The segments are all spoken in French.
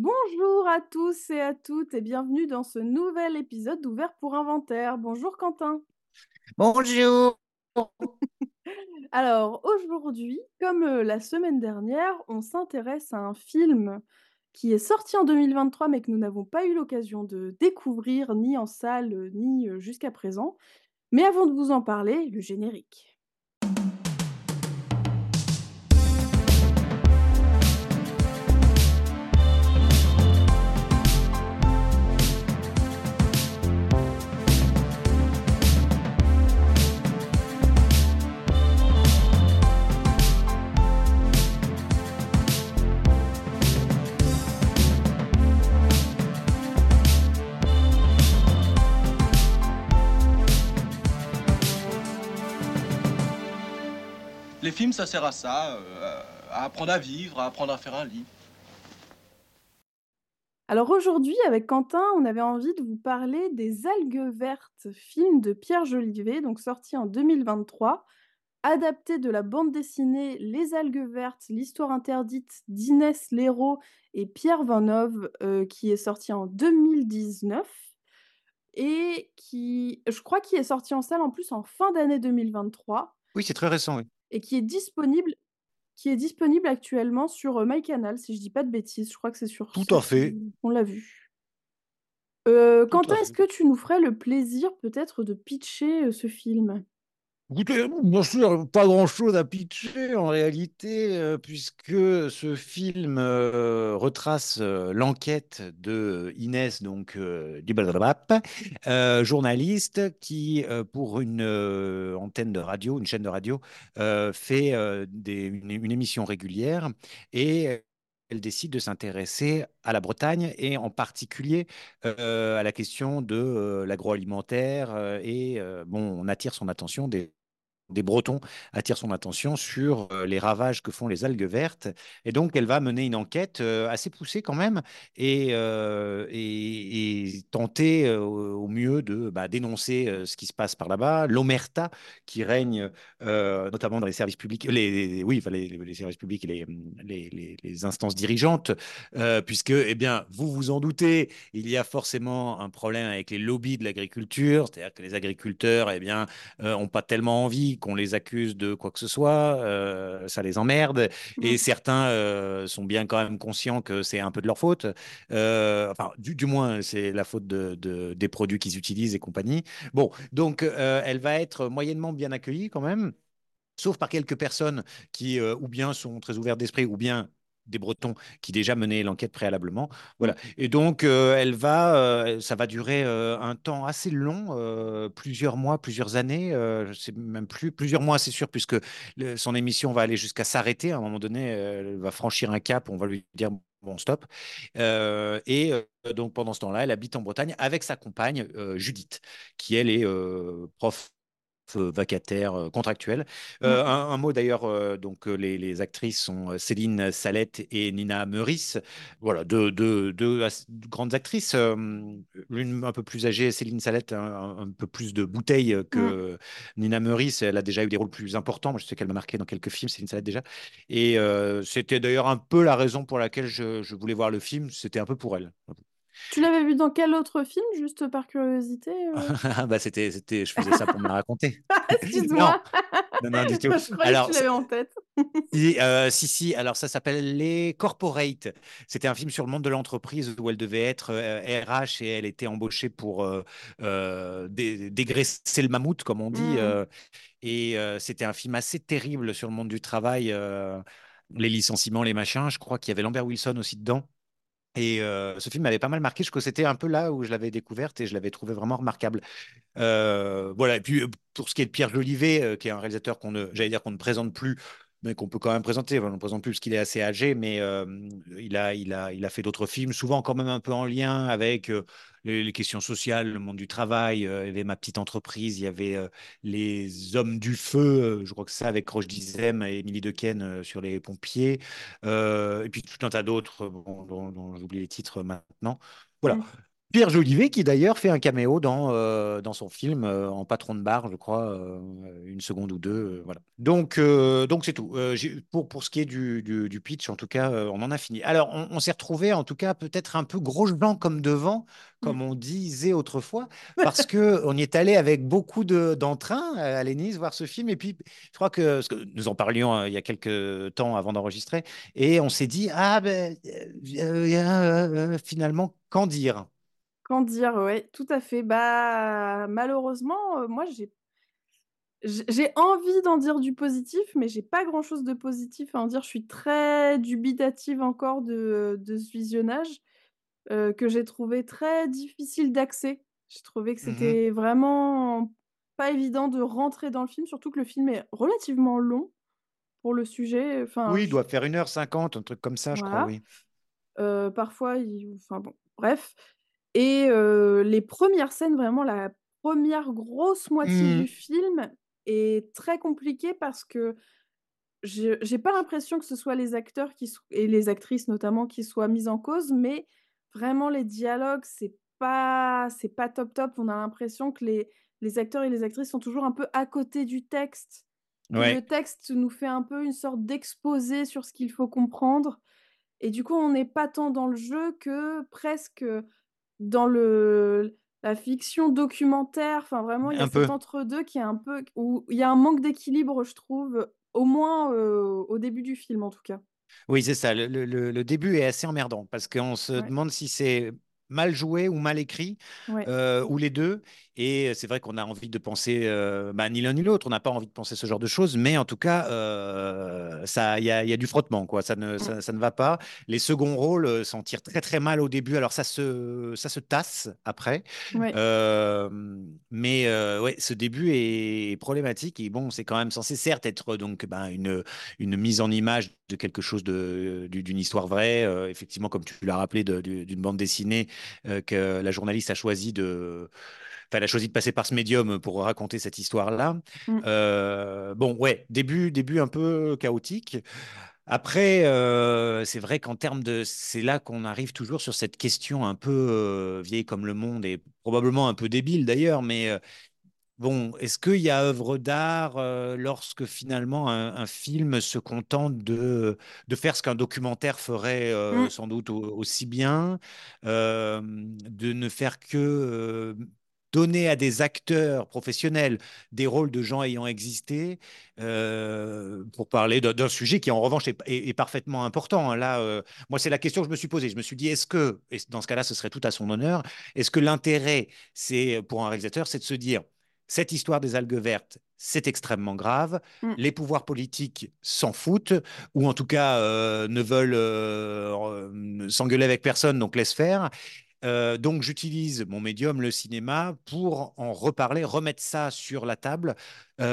Bonjour à tous et à toutes et bienvenue dans ce nouvel épisode d'Ouvert pour Inventaire. Bonjour Quentin. Bonjour. Alors aujourd'hui, comme euh, la semaine dernière, on s'intéresse à un film qui est sorti en 2023 mais que nous n'avons pas eu l'occasion de découvrir ni en salle euh, ni euh, jusqu'à présent. Mais avant de vous en parler, le générique. Les films, ça sert à ça, euh, à apprendre à vivre, à apprendre à faire un lit. Alors aujourd'hui, avec Quentin, on avait envie de vous parler des Algues vertes, film de Pierre Jolivet, donc sorti en 2023, adapté de la bande dessinée Les Algues vertes, l'histoire interdite d'Inès Léraud et Pierre Van Hove, euh, qui est sorti en 2019 et qui, je crois, qui est sorti en salle en plus en fin d'année 2023 Oui, c'est très récent, oui. Et qui est disponible, qui est disponible actuellement sur euh, MyCanal, si je dis pas de bêtises. Je crois que c'est sur Tout à fait. qu'on l'a vu. Euh, Quentin, est-ce que tu nous ferais le plaisir peut-être de pitcher euh, ce film? Écoutez, bien sûr, pas grand-chose à pitcher en réalité, euh, puisque ce film euh, retrace euh, l'enquête de Inès, donc euh, journaliste qui, pour une antenne de radio, une chaîne de radio, fait une, une émission régulière et elle décide de s'intéresser à la Bretagne et en particulier à la question de l'agroalimentaire et bon, on attire son attention des des Bretons attirent son attention sur euh, les ravages que font les algues vertes. Et donc, elle va mener une enquête euh, assez poussée quand même et, euh, tenter au mieux de bah, dénoncer ce qui se passe par là-bas, l'omerta qui règne notamment dans les services publics, les, oui, les, services publics et les, les- instances dirigeantes, puisque, eh bien, vous vous en doutez, il y a forcément un problème avec les lobbies de l'agriculture, c'est-à-dire que les agriculteurs, eh bien, euh, ont pas tellement envie qu'on les accuse de quoi que ce soit, euh, ça les emmerde, et Mm. certains euh, sont bien quand même conscients que c'est un peu de leur faute, Euh, enfin, du, du moins, c'est la faute de, de- des produits qu'ils utilisent et compagnie. Bon, donc, elle va être moyennement bien accueillie quand même, sauf par quelques personnes qui, euh, ou bien sont très ouvertes d'esprit, ou bien des Bretons qui déjà menaient l'enquête préalablement. Voilà. Et donc, euh, elle va, euh, ça va durer euh, un temps assez long, plusieurs mois, plusieurs années, je sais même plus, plusieurs mois, c'est sûr, puisque le- son émission va aller jusqu'à s'arrêter. À un moment donné, elle va franchir un cap, on va lui dire bon, stop. Euh, et euh, donc, pendant ce temps-là, elle habite en Bretagne avec sa compagne, euh, Judith, qui, elle, est prof euh, vacataire euh, contractuel. Euh, Mm. un, un mot d'ailleurs, euh, donc les, les actrices sont Céline Salette et Nina Meurice. Voilà, deux, deux, deux as- grandes actrices. euh, L'une un peu plus âgée, Céline Salette, un, peu plus de bouteille que Nina Meurice. Elle a déjà eu des rôles plus importants. Moi, je sais qu'elle m'a marqué dans quelques films, Céline Salette déjà. Et c'était d'ailleurs un peu la raison pour laquelle je, je voulais voir le film. C'était un peu pour elle. Tu l'avais vu dans quel autre film, juste par curiosité euh? Bah, c'était, c'était, je faisais ça pour me la raconter. Excuse-moi, Non, non, du tout. je Alors, que tu l'avais en tête. Si, euh, si, si, alors ça s'appelle Les Corporate. C'était un film sur le monde de l'entreprise où elle devait être euh, RH et elle était embauchée pour euh, euh, dé- dégraisser le mammouth, comme on dit. Mm. euh, et euh, c'était un film assez terrible sur le monde du travail, euh, les licenciements, les machins. Je crois qu'il y avait Lambert Wilson aussi dedans. Et ce film m'avait pas mal marqué. Je que c'était un peu là où je l'avais découverte et je l'avais trouvé vraiment remarquable. Voilà. Et puis, pour ce qui est de Pierre Jolivet, qui est un réalisateur qu'on ne, j'allais dire qu'on ne présente plus, mais qu'on peut quand même présenter. Enfin, on ne présente plus parce qu'il est assez âgé, mais euh, il a, il a, il a fait d'autres films, souvent quand même un peu en lien avec euh, les, questions sociales, le monde du travail. Euh, il y avait Ma petite entreprise, il y avait Les Hommes du Feu, je crois que ça, avec Roche Dizem et Émilie Dequesne sur les pompiers. Et puis tout un tas d'autres, dont, dont j'oublie les titres maintenant. Voilà. Pierre Jolivet, qui d'ailleurs fait un caméo dans, euh, dans son film euh, en patron de bar, je crois, euh, une seconde ou deux. voilà. Donc, donc c'est tout. Pour, pour ce qui est du, du, du pitch, en tout cas, on en a fini. Alors, on, on s'est retrouvé, en tout cas, peut-être un peu gros blanc comme devant, comme on disait autrefois, parce que on y est allé avec beaucoup de, d'entrain à Lénis voir ce film. Et puis, je crois que, parce que nous en parlions il y a quelques temps avant d'enregistrer, et on s'est dit, ah ben, finalement, qu'en dire? Qu'en dire? Ouais, tout à fait. Bah, malheureusement, heu, moi, j'ai j'ai envie d'en dire du positif, mais j'ai pas grand-chose de positif à en dire. Je suis très dubitative encore de de ce visionnage, heu, que j'ai trouvé très difficile d'accès. J'ai trouvé que Mhm. c'était vraiment pas évident de rentrer dans le film, surtout que le film est relativement long pour le sujet. Enfin, Oui, il je doit faire une heure cinquante, un truc comme ça, je crois, oui. Heu, parfois, il enfin bon, bref et heu, les premières scènes, vraiment la première grosse moitié du Mhm. film est très compliquée parce que je j'ai pas l'impression que ce soit les acteurs qui so et les actrices notamment qui soient mis en cause, mais vraiment les dialogues, c'est pas c'est pas top top. On a l'impression que les les acteurs et les actrices sont toujours un peu à côté du texte, le texte nous fait un peu une sorte d'exposé sur ce qu'il faut comprendre et du coup, on n'est pas tant dans le jeu que presque, dans le la fiction documentaire. Enfin, vraiment, il y a un cet entre-deux qui est un peu où il y a un manque d'équilibre, je trouve, au moins, heu, au début du film, en tout cas. Oui, c'est ça. Le, le- le- le début est assez emmerdant parce qu'on se Ouais, demande si c'est mal joué ou mal écrit, ouais. euh, ou les deux. Et c'est vrai qu'on a envie de penser euh, bah, ni l'un ni l'autre. On n'a pas envie de penser ce genre de choses, mais en tout cas, euh, ça, il y a, il y a du frottement, quoi. Ça ne, ça, ça ne va pas. Les seconds rôles euh, s'en tirent très très mal au début. Alors ça se, ça se tasse après. Ouais, Euh, mais euh, ouais, ce début est problématique. Et bon, c'est quand même censé certes être donc ben, une une mise en image de quelque chose de, du- d'une histoire vraie, euh, effectivement, comme tu l'as rappelé, d'une bande dessinée euh, que la journaliste a choisi de, enfin, elle a choisi de passer par ce médium pour raconter cette histoire-là. mmh, Euh, bon, ouais, début, début un peu chaotique. Après, euh, c'est vrai qu'en termes de, c'est là qu'on arrive toujours sur cette question un peu euh, vieille comme le monde et probablement un peu débile d'ailleurs, mais euh, Bon, est-ce qu'il y a œuvre d'art euh, lorsque finalement un, un film se contente de, de faire ce qu'un documentaire ferait euh, mmh, sans doute au- aussi bien, euh, de ne faire que donner à des acteurs professionnels des rôles de gens ayant existé, pour parler d'un sujet qui en revanche est, est- est parfaitement important. hein. Là, moi, c'est la question que je me suis posée. Je me suis dit, est-ce que, et dans ce cas-là, ce serait tout à son honneur, est-ce que l'intérêt, c'est pour un réalisateur, c'est de se dire cette histoire des algues vertes, c'est extrêmement grave. mmh. Les pouvoirs politiques s'en foutent, ou en tout cas euh, ne veulent euh, euh, s'engueuler avec personne, donc laisse faire. Euh, donc j'utilise mon médium, le cinéma, pour en reparler, remettre ça sur la table,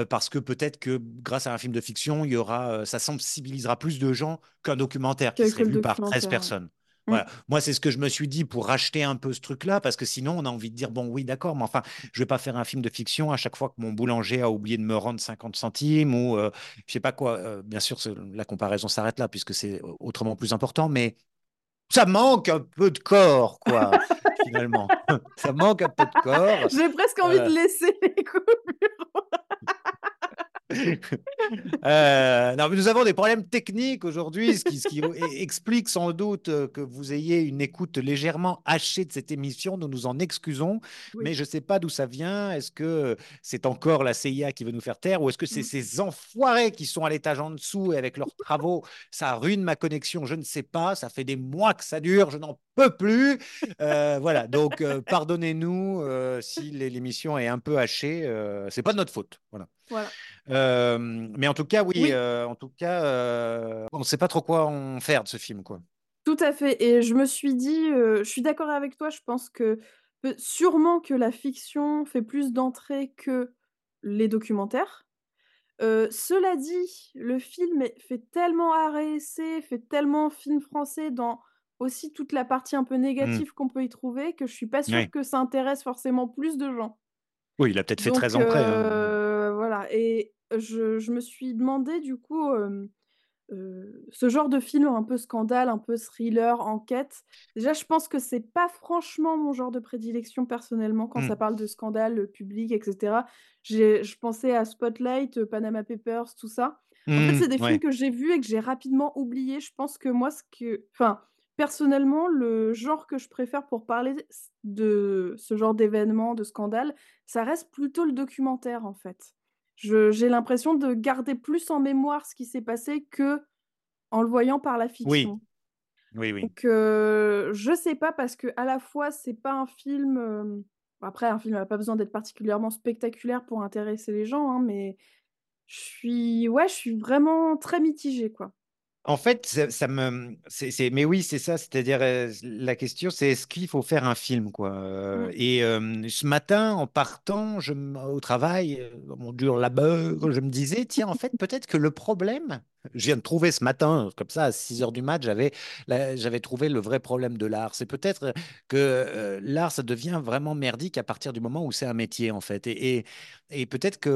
parce que peut-être que grâce à un film de fiction, il y aura, ça sensibilisera plus de gens qu'un documentaire qui serait vu par 13 documentaire, ouais. personnes. Mmh. Voilà. Moi, c'est ce que je me suis dit pour racheter un peu ce truc-là, parce que sinon, on a envie de dire, bon, oui, d'accord, mais enfin, je vais pas faire un film de fiction à chaque fois que mon boulanger a oublié de me rendre 50 centimes ou euh, je sais pas quoi. Euh, bien sûr, la comparaison s'arrête là, puisque c'est autrement plus important, mais ça manque un peu de corps, quoi, finalement. ça manque un peu de corps. J'ai presque envie de Euh, laisser les coupures. Euh, non, mais nous avons des problèmes techniques aujourd'hui, ce qui, ce qui e- explique sans doute euh, que vous ayez une écoute légèrement hachée de cette émission. Nous nous en excusons, Oui. mais je ne sais pas d'où ça vient. Est-ce que c'est encore la CIA qui veut nous faire taire ou est-ce que c'est Mmh. ces enfoirés qui sont à l'étage en dessous et avec leurs travaux, ça ruine ma connexion? Je ne sais pas. Ça fait des mois que ça dure, je n'en peux plus. Euh, voilà, donc euh, pardonnez-nous si l'é- l'émission est un peu hachée. C'est pas de notre faute. Voilà. Voilà. Euh, mais en tout cas, oui, Oui. euh, en tout cas, euh, on ne sait pas trop quoi en faire de ce film, quoi. Tout à fait et je me suis dit, je suis d'accord avec toi, je pense que sûrement que la fiction fait plus d'entrées que les documentaires. Cela dit, le film fait tellement arrêt essai, fait tellement film français dans aussi toute la partie un peu Mm. négative qu'on peut y trouver, que je suis pas sûre que ça intéresse forcément plus de gens. Oui, il a peut-être fait Donc 13 ans près. Voilà et je je me suis demandé du coup, hem heu, ce genre de film un peu scandale, un peu thriller, enquête, déjà je pense que c'est pas franchement mon genre de prédilection personnellement quand ça Mmh. parle de scandale, public et cetera. J'ai je pensais à Spotlight, heu, Panama Papers, tout ça. En fait, c'est Mmh, des films que j'ai vus et que j'ai rapidement oubliés. Je pense que moi, ce que enfin, personnellement, le genre que je préfère pour parler de ce genre d'événement, de scandale, ça reste plutôt le documentaire, en fait. J'ai l'impression de garder plus en mémoire ce qui s'est passé qu'en le voyant par la Oui, fiction. oui, oui. Donc heu, je sais pas parce qu'à la fois c'est pas un film, bon après un film a pas besoin d'être particulièrement spectaculaire pour intéresser les gens, hein, mais je suis ouais, je suis vraiment très mitigée, quoi. En fait, ça ça me c'est c'est mais oui, c'est ça, c'est-à-dire, heu, la question, c'est est-ce qu'il faut faire un film, quoi? Heu Mmh. et ce matin, en partant, je au travail, heu, dans mon dur labeur, je me disais: «Tiens, en fait, peut-être que le problème» je viens de trouver ce matin, comme ça, à six heures du mat, j'avais trouvé le vrai problème de l'art. C'est peut-être que, heu, l'art, ça devient vraiment merdique à partir du moment où c'est un métier, en fait et et et peut-être qu'on,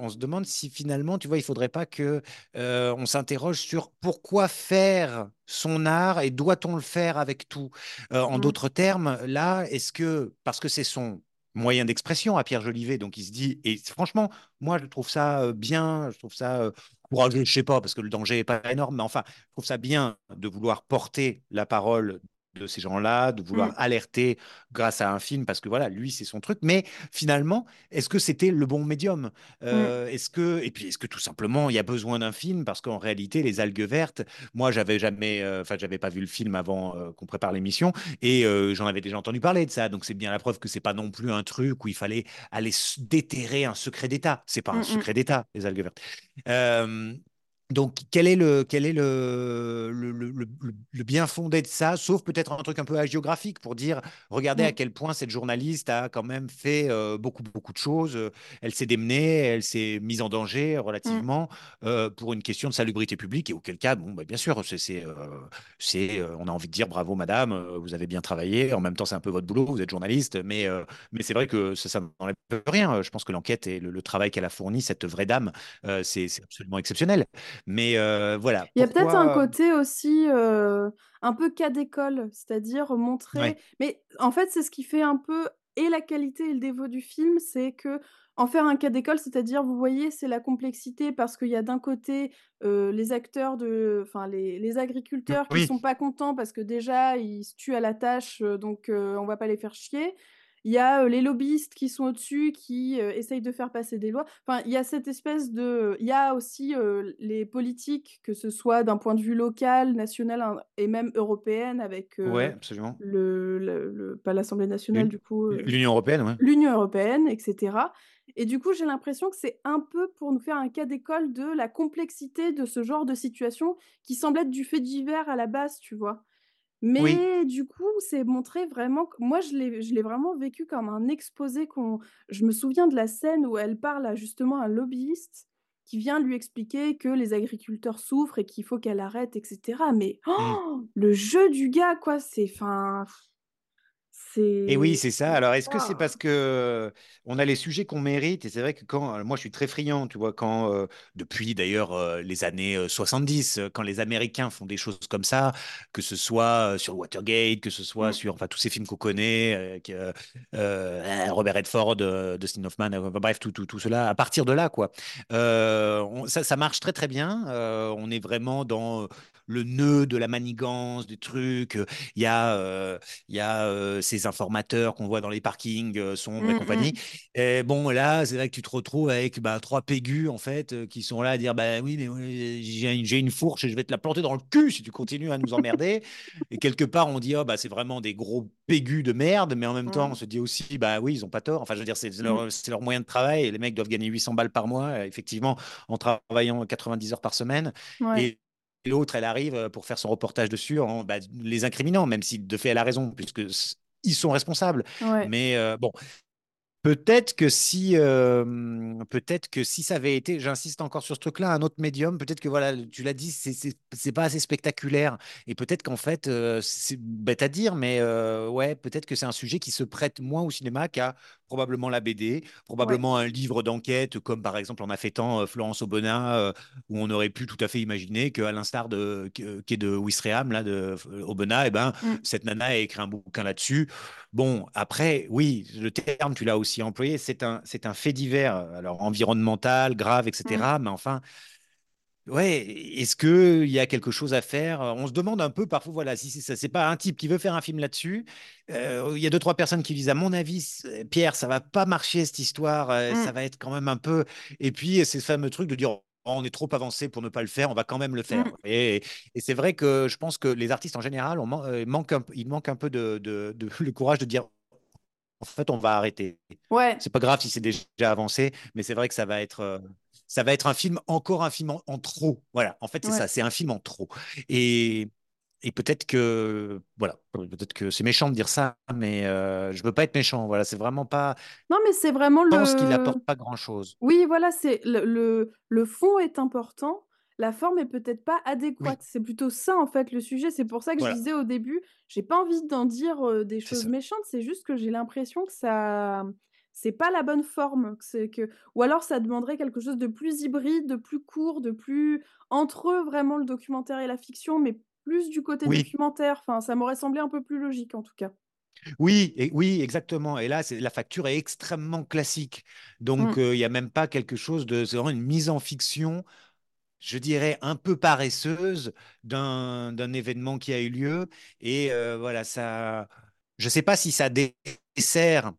on se demande si finalement, tu vois, il faudrait pas que, heu, on s'interroge sur pourquoi faire son art et doit-on le faire avec tout? En Mmh. d'autres termes, là, est-ce que parce que c'est son moyen d'expression à Pierre Jolivet, donc il se dit et franchement, moi, je trouve ça, bien, je trouve ça, courageux, je sais pas, parce que le danger est pas énorme, mais enfin, je trouve ça bien de vouloir porter la parole de ces gens-là, de vouloir Mmh. alerter grâce à un film, parce que voilà, lui, c'est son truc. Mais finalement, est-ce que c'était le bon médium? Mmh. Euh, est-ce que, et puis est-ce que tout simplement il y a besoin d'un film? Parce qu'en réalité les algues vertes, moi j'avais jamais, euh, enfin j'avais pas vu le film avant euh, qu'on prépare l'émission et euh, j'en avais déjà entendu parler de ça, donc c'est bien la preuve que c'est pas non plus un truc où il fallait aller déterrer un secret d'État. C'est pas un Mmh mh. secret d'État les algues vertes. Donc, quel est le, quel est le, le, le- le- le bien fondé de ça, sauf peut-être un truc un peu hagiographique pour dire, regardez à Mmh. quel point cette journaliste a quand même fait euh, beaucoup, beaucoup de choses. Euh, Elle s'est démenée, elle s'est mise en danger Mmh. relativement euh, pour une question de salubrité publique. Et auquel cas, bon, bah, bien sûr, c'est, euh, on a envie de dire bravo, madame, vous avez bien travaillé. En même temps, c'est un peu votre boulot, vous êtes journaliste, mais, mais c'est vrai que ça, ça n'enlève rien. Je pense que l'enquête et le, travail qu'elle a fourni, cette vraie dame, c'est c'est absolument exceptionnel. Mais euh, voilà, Il y a peut-être un pourquoi côté aussi, heu, un peu cas d'école, c'est-à-dire montrer Ouais, mais en fait, c'est ce qui fait un peu et la qualité et le défaut du film, c'est qu'en faire un cas d'école, c'est-à-dire, vous voyez, c'est la complexité parce qu'il y a d'un côté, les acteurs de enfin les les agriculteurs qui oui, sont pas contents parce que déjà ils se tuent à la tâche, donc heu, on va pas les faire chier. Il y a, les lobbyistes qui sont au-dessus, qui, essayent de faire passer des lois. Enfin, il y a cette espèce de il y a aussi, les politiques, que ce soit d'un point de vue local, national, hein, et même européenne avec, ouais, heu, absolument. le le le pas l'Assemblée nationale L'U- du coup, L'Union européenne, ouais. l'Union européenne et cetera et du coup, j'ai l'impression que c'est un peu pour nous faire un cas d'école de la complexité de ce genre de situation qui semble être du fait divers à la base, tu vois? Oui, Mais du coup, c'est montré vraiment moi je l'ai je l'ai vraiment vécu comme un exposé qu'on je me souviens de la scène où elle parle à justement un lobbyiste qui vient lui expliquer que les agriculteurs souffrent et qu'il faut qu'elle arrête et cetera. Mais mm. oh, le jeu du gars quoi, c'est enfin, Et oui, c'est ça. Alors, est-ce que c'est parce que on a les sujets qu'on mérite? Et c'est vrai que quand, euh, moi, je suis très friand, tu vois, quand, euh, depuis d'ailleurs euh, les années euh, 70, euh, quand les Américains font des choses comme ça, que ce soit sur Watergate, que ce soit Mmh, sur, enfin, tous ces films qu'on connaît, euh, que, euh, Robert Redford, Dustin Hoffman, bref, tout, tout, tout cela, à partir de là, quoi, on- ça, ça marche très, très bien. On est vraiment dans le nœud de la manigance, du truc. Il y a, euh, il y a euh, ces informateurs qu'on voit dans les parkings euh, sombres et mmh compagnie. mh. Et bon, là, c'est vrai que tu te retrouves avec bah, trois pégus, en fait, euh, qui sont là à dire Bah oui, mais j'ai une, fourche et je vais te la planter dans le cul si tu continues à nous emmerder. Et quelque part, on dit Oh, bah, c'est vraiment des gros pégus de merde, mais en même temps, on Mmh, se dit aussi Bah oui, ils ont pas tort. Enfin, je veux dire, c'est mmh, leur, c'est leur moyen de travail et les mecs doivent gagner 800 balles par mois, euh, effectivement, en travaillant 90 heures par semaine. ouais, Et l'autre, elle arrive euh, pour faire son reportage dessus en bah, les incriminant, même si de fait elle a raison, puisque ils sont responsables. ouais. Mais euh, bon, Peut-être que si, euh, peut-être que si ça avait été, j'insiste encore sur ce truc-là, un autre médium, peut-être que voilà, tu l'as dit, c'est pas assez spectaculaire, et peut-être qu'en fait, euh, c'est bête à dire, mais ouais, peut-être que c'est un sujet qui se prête moins au cinéma qu'à probablement la BD, Ouais. probablement un livre d'enquête, comme par exemple on a fait tant euh, Florence Aubenas, euh, où on aurait pu tout à fait imaginer qu'à l'instar de qui est de Ouistreham là, de euh, Aubenas, et ben Mm. cette nana a écrit un bouquin là-dessus Bon, après, oui, le terme, tu l'as aussi employé, c'est un, c'est un fait divers, alors environnemental, grave, Mm. etc. Mais enfin, ouais, est-ce qu'il y a quelque chose à faire? On se demande un peu parfois, voilà, si c'est ça, c'est pas un type qui veut faire un film là-dessus. euh, Il y a deux, trois personnes qui disent, à mon avis, c'est- Pierre, ça va pas marcher cette histoire, euh, ça Mm. va être quand même un peu. Et puis, c'est ce fameux truc de dire, oh, on est trop avancé pour ne pas le faire, on va quand même le faire. Mm. Et, et c'est vrai que je pense que les artistes en général, on man- euh, un, ils manquent un peu de, de- de- le courage de dire en fait, on va arrêter. Ouais. C'est pas grave si c'est déjà avancé, mais c'est vrai que ça va être, euh, ça va être un film, encore un film en, en trop. Voilà, en fait, c'est Ouais. ça, c'est un film en trop. Et, et peut-être que, voilà, peut-être que c'est méchant de dire ça, mais euh, je veux pas être méchant. Voilà, c'est vraiment pas. Non, mais c'est vraiment Je pense qu'il le. apporte pas grand-chose. Oui, voilà, c'est le, le, le fond est important, la forme est peut-être pas Oui, adéquate. C'est plutôt ça, en fait, le sujet. C'est pour ça que je disais au début, j'ai pas envie d'en dire euh, des choses ça. méchantes, c'est juste que j'ai l'impression que ça. C'est pas la bonne forme, c'est que ou alors ça demanderait quelque chose de plus hybride, de plus court, de plus entre eux vraiment le documentaire et la fiction, mais plus du côté Oui, documentaire. Enfin, ça m'aurait semblé un peu plus logique en tout cas. oui, et, oui, exactement. Et là, la facture est extrêmement classique. Donc, Mmh. euh, il y a même pas quelque chose de, c'est vraiment une mise en fiction je dirais, un peu paresseuse d'un d'un événement qui a eu lieu. Et euh, voilà, ça, je ne sais pas si ça dessert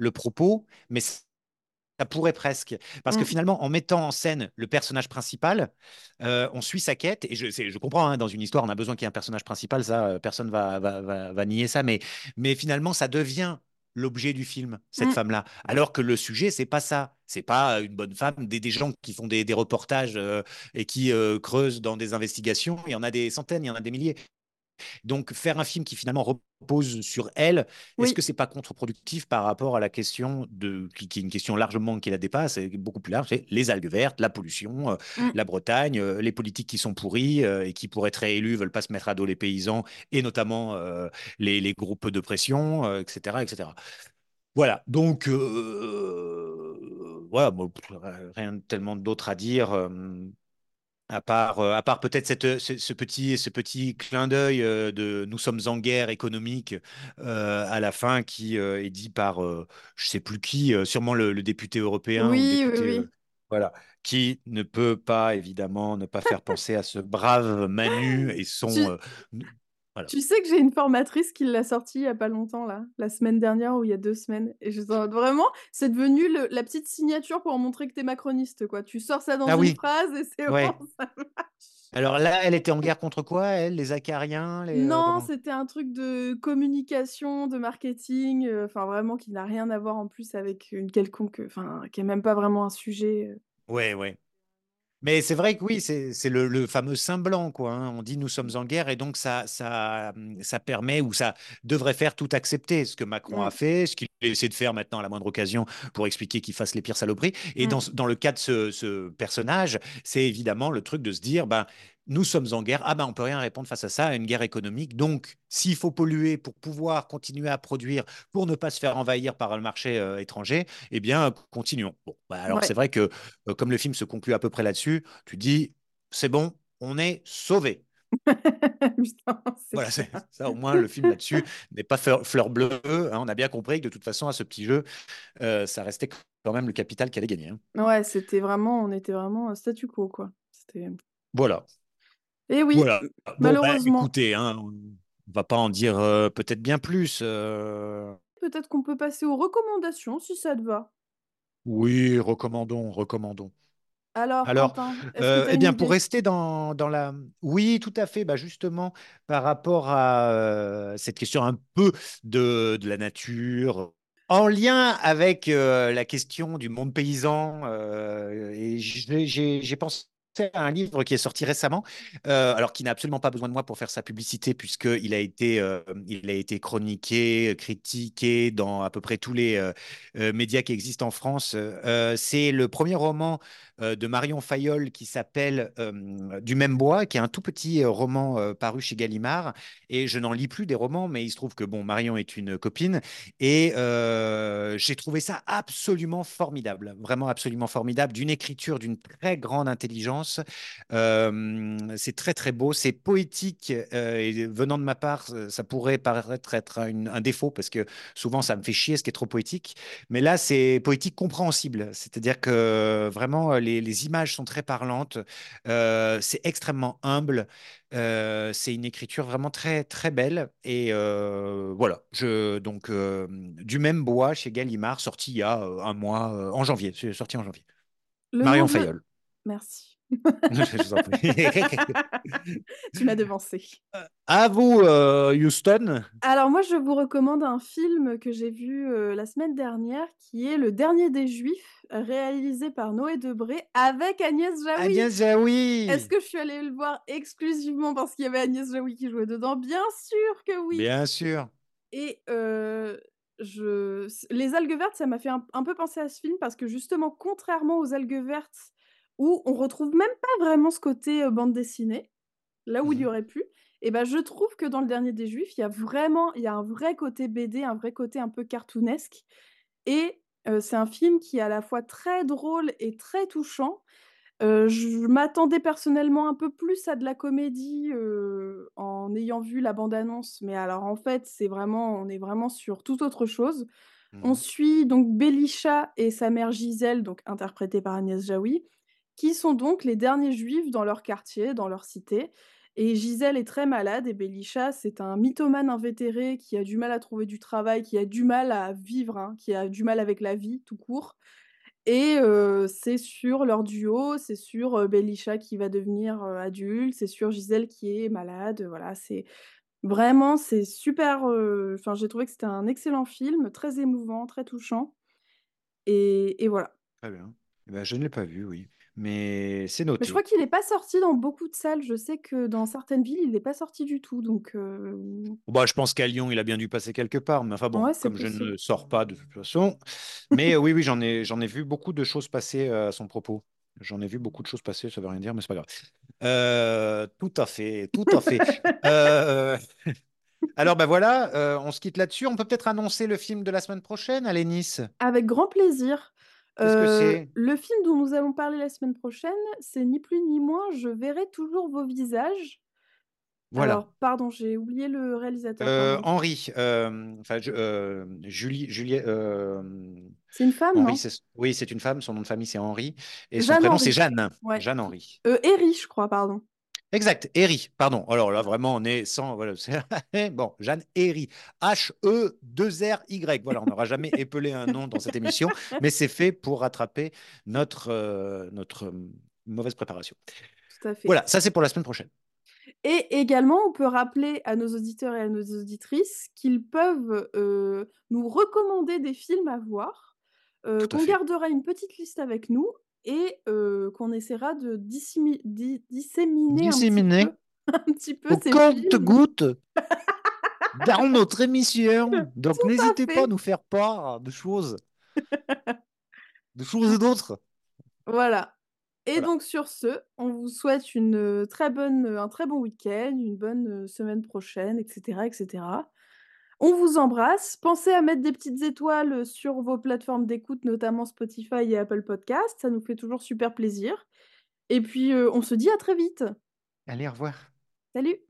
le propos, mais ça pourrait presque. Parce que Mmh. finalement, en mettant en scène le personnage principal, euh, on suit sa quête. Et je, je comprends, hein, dans une histoire, on a besoin qu'il y ait un personnage principal, ça, euh, personne va, va, va, va nier ça. Mais, mais finalement, ça devient l'objet du film, cette Mmh. femme-là. Alors que le sujet, c'est pas ça. C'est pas une bonne femme, des, des gens qui font des, des reportages euh, et qui creusent dans des investigations. Il y en a des centaines, il y en a des milliers. Donc, faire un film qui finalement repose sur elle, est-ce que c'est pas contre-productif par rapport à la question de, qui, qui est une question largement qui la dépasse, et beaucoup plus large, c'est les algues vertes, la pollution, euh, Mmh. la Bretagne, euh, les politiques qui sont pourris euh, et qui, pour être réélus, veulent pas se mettre à dos les paysans et notamment euh, les, les, groupes de pression, euh, etc., etc. Voilà, donc, euh, voilà, bon, rien tellement d'autre à dire. Euh, à part, euh, à part peut-être cette, ce, ce petit, ce petit clin d'œil euh, de nous sommes en guerre économique euh, à la fin qui euh, est dit par euh, je sais plus qui, euh, sûrement le, le député européen Oui, député oui. euh, voilà, qui ne peut pas évidemment ne pas faire penser à ce brave Manu et son euh, voilà. tu sais que j'ai une formatrice qui l'a sorti il y a pas longtemps là, la semaine dernière ou il y a 2 semaines et je vraiment, c'est devenu le la petite signature pour montrer que tu es macroniste, quoi. Tu sors ça dans Ah une oui, phrase et c'est bon, ouais. ça marche. Alors là, elle était en guerre contre quoi, elle, les acariens, les euh, Non, c'était un truc de communication, de marketing, heu, enfin vraiment qui n'a rien à voir en plus avec une quelconque, enfin qui est même pas vraiment un sujet, heu. Ouais, ouais. Mais c'est vrai que oui, c'est le, le fameux saint blanc, quoi. hein. On dit nous sommes en guerre et donc ça, ça, hum, ça permet ou ça devrait faire tout accepter. Ce que Macron a Mmh, fait, ce qu'il essaie de faire maintenant à la moindre occasion pour expliquer qu'il fasse les pires saloperies. Et dans, mmh, dans le cas de ce, ce personnage, c'est évidemment le truc de se dire, ben, nous sommes en guerre. Ah ben, on peut rien répondre face à ça, à une guerre économique. Donc, s'il faut polluer pour pouvoir continuer à produire, pour ne pas se faire envahir par le marché euh, étranger, eh bien, continuons. Bon, bah, alors c'est vrai que euh, comme le film se conclut à peu près là-dessus, tu dis, c'est bon, on est sauvé. Voilà, ça au moins le film là-dessus n'est pas fleur, fleur bleue. hein. on a bien compris que de toute façon, à ce petit jeu, euh, ça restait quand même le capital qui allait gagner. hein. Ouais, c'était vraiment on était vraiment, statu quo, quoi. Voilà, et oui, voilà. m Bon, bah, malheureusement. écoutez, hein, on va pas en dire euh, peut-être bien plus. euh. Peut-être qu'on peut passer aux recommandations si ça te va? Oui, recommandons, recommandons. Alors Alors, Quentin, euh, eh bien, pour rester dans, dans la... Oui, tout à fait. Bah, justement, par rapport à euh, cette question un peu de, de la nature, en lien avec euh, la question du monde paysan, et j'ai pensé C'est un livre qui est sorti récemment, alors qui n'a absolument pas besoin de moi pour faire sa publicité, puisqu'il a, été, il a été chroniqué, critiqué dans à peu près tous les médias qui existent en France. C'est le premier roman de Marion Fayolle qui s'appelle Du même bois, qui est un tout petit roman paru chez Gallimard. Et je n'en lis plus des romans, mais il se trouve que bon, Marion est une copine. Et euh, j'ai trouvé ça absolument formidable, vraiment absolument formidable, d'une écriture d'une très grande intelligence. Euh, c'est très très beau, c'est poétique. euh, et venant de ma part, ça pourrait paraître être un, défaut parce que souvent ça me fait chier ce qui est trop poétique. Mais là, c'est poétique compréhensible. C'est-à-dire que vraiment, les, images sont très parlantes. C'est extrêmement humble. Euh, c'est une écriture vraiment très très belle. Et euh, voilà. Je, donc, euh, du même bois chez Gallimard, sorti il y a un mois, en janvier. Sorti en janvier. Le Marion Fayolle. Merci. Je vous en prie. tu m'as devancé. à vous, euh, Houston. Alors moi, je vous recommande un film que j'ai vu euh, la semaine dernière, qui est Le Dernier des Juifs, réalisé par Noé Debré avec Agnès Jaoui. Agnès Jaoui. Est-ce que je suis allée le voir exclusivement parce qu'il y avait Agnès Jaoui qui jouait dedans? Bien sûr que oui. Bien sûr. Et euh, je... les algues vertes, ça m'a fait un, un peu penser à ce film parce que justement, contrairement aux algues vertes, où on retrouve même pas vraiment ce côté euh, bande dessinée, là où il y Mhm. aurait pu, et ben je trouve que dans le dernier des Juifs, il y a vraiment, il y a un vrai côté BD, un vrai côté un peu cartoonesque, et euh, c'est un film qui est à la fois très drôle et très touchant. Euh, je m'attendais personnellement un peu plus à de la comédie euh, en ayant vu la bande-annonce, mais alors en fait, c'est vraiment, on est vraiment sur tout autre chose. On Mhm. suit donc Belisha et sa mère Gisèle, donc interprétée par Agnès Jaoui, qui sont donc les derniers juifs dans leur quartier, dans leur cité. Et Gisèle est très malade et Belisha, c'est un mythomane invétéré qui a du mal à trouver du travail, qui a du mal à vivre, hein, qui a du mal avec la vie tout court. Et heu, c'est sur leur duo, c'est sur, heu, Belisha qui va devenir, heu, adulte, c'est sur Gisèle qui est malade, voilà, c'est vraiment, c'est super, heu, enfin, j'ai trouvé que c'était un excellent film, très émouvant, très touchant et et voilà. Très bien. Eh ben, je ne l'ai pas vu, oui. Mais c'est Mais je crois noté. qu'il est pas sorti dans beaucoup de salles. Je sais que dans certaines villes, il est pas sorti du tout, donc heu, Bah, je pense qu'à Lyon, il a bien dû passer quelque part. Mais enfin bon, ouais, comme je ne sors pas de toute façon. Mais euh, oui, oui, j'en ai, j'en ai vu beaucoup de choses passer euh, à son propos. J'en ai vu beaucoup de choses passer, ça veut rien dire, mais c'est pas grave. Euh, tout à fait, tout à fait. Euh, alors ben voilà, euh, on se quitte là-dessus. On peut peut-être annoncer le film de la semaine prochaine, Alénis. Avec grand plaisir. C'est le film dont nous allons parler la semaine prochaine, c'est ni plus ni moins Je verrai toujours vos visages. Voilà. Alors pardon, j'ai oublié le réalisateur, Euh. Henri, euh, enfin euh, Julie, Juliette, euh, C'est une femme, Henri, non? oui, c'est une femme. Son nom de famille c'est Henri et son prénom c'est. Jeanne. Ouais. Jeanne Henri. Herry, je crois, pardon. Exact, Herry, pardon. Alors là, vraiment, on est sans. Voilà, bon, Jeanne Herry. H-E-2-R-Y. Voilà, on n'aura jamais épelé un nom dans cette émission, mais c'est fait pour rattraper notre, euh, notre euh, mauvaise préparation. Tout à fait. Voilà, ça c'est pour la semaine prochaine. Et également, on peut rappeler à nos auditeurs et à nos auditrices qu'ils peuvent, heu, nous recommander des films à voir, qu'on gardera une petite liste avec nous et qu'on essaiera de di disséminer un petit peu un petit peu au ces compte-gouttes dans notre émission. Donc n'hésitez pas à nous faire part de choses, de choses et d'autres. Voilà. Et Voilà. donc sur ce, on vous souhaite une, très bonne, un très bon week-end, une bonne, semaine prochaine et cetera et cetera. On vous embrasse. Pensez à mettre des petites étoiles, sur vos plateformes d'écoute, notamment Spotify et Apple Podcast, ça nous fait toujours super plaisir. Et puis, heu, on se dit à très vite. Allez, au revoir. Salut!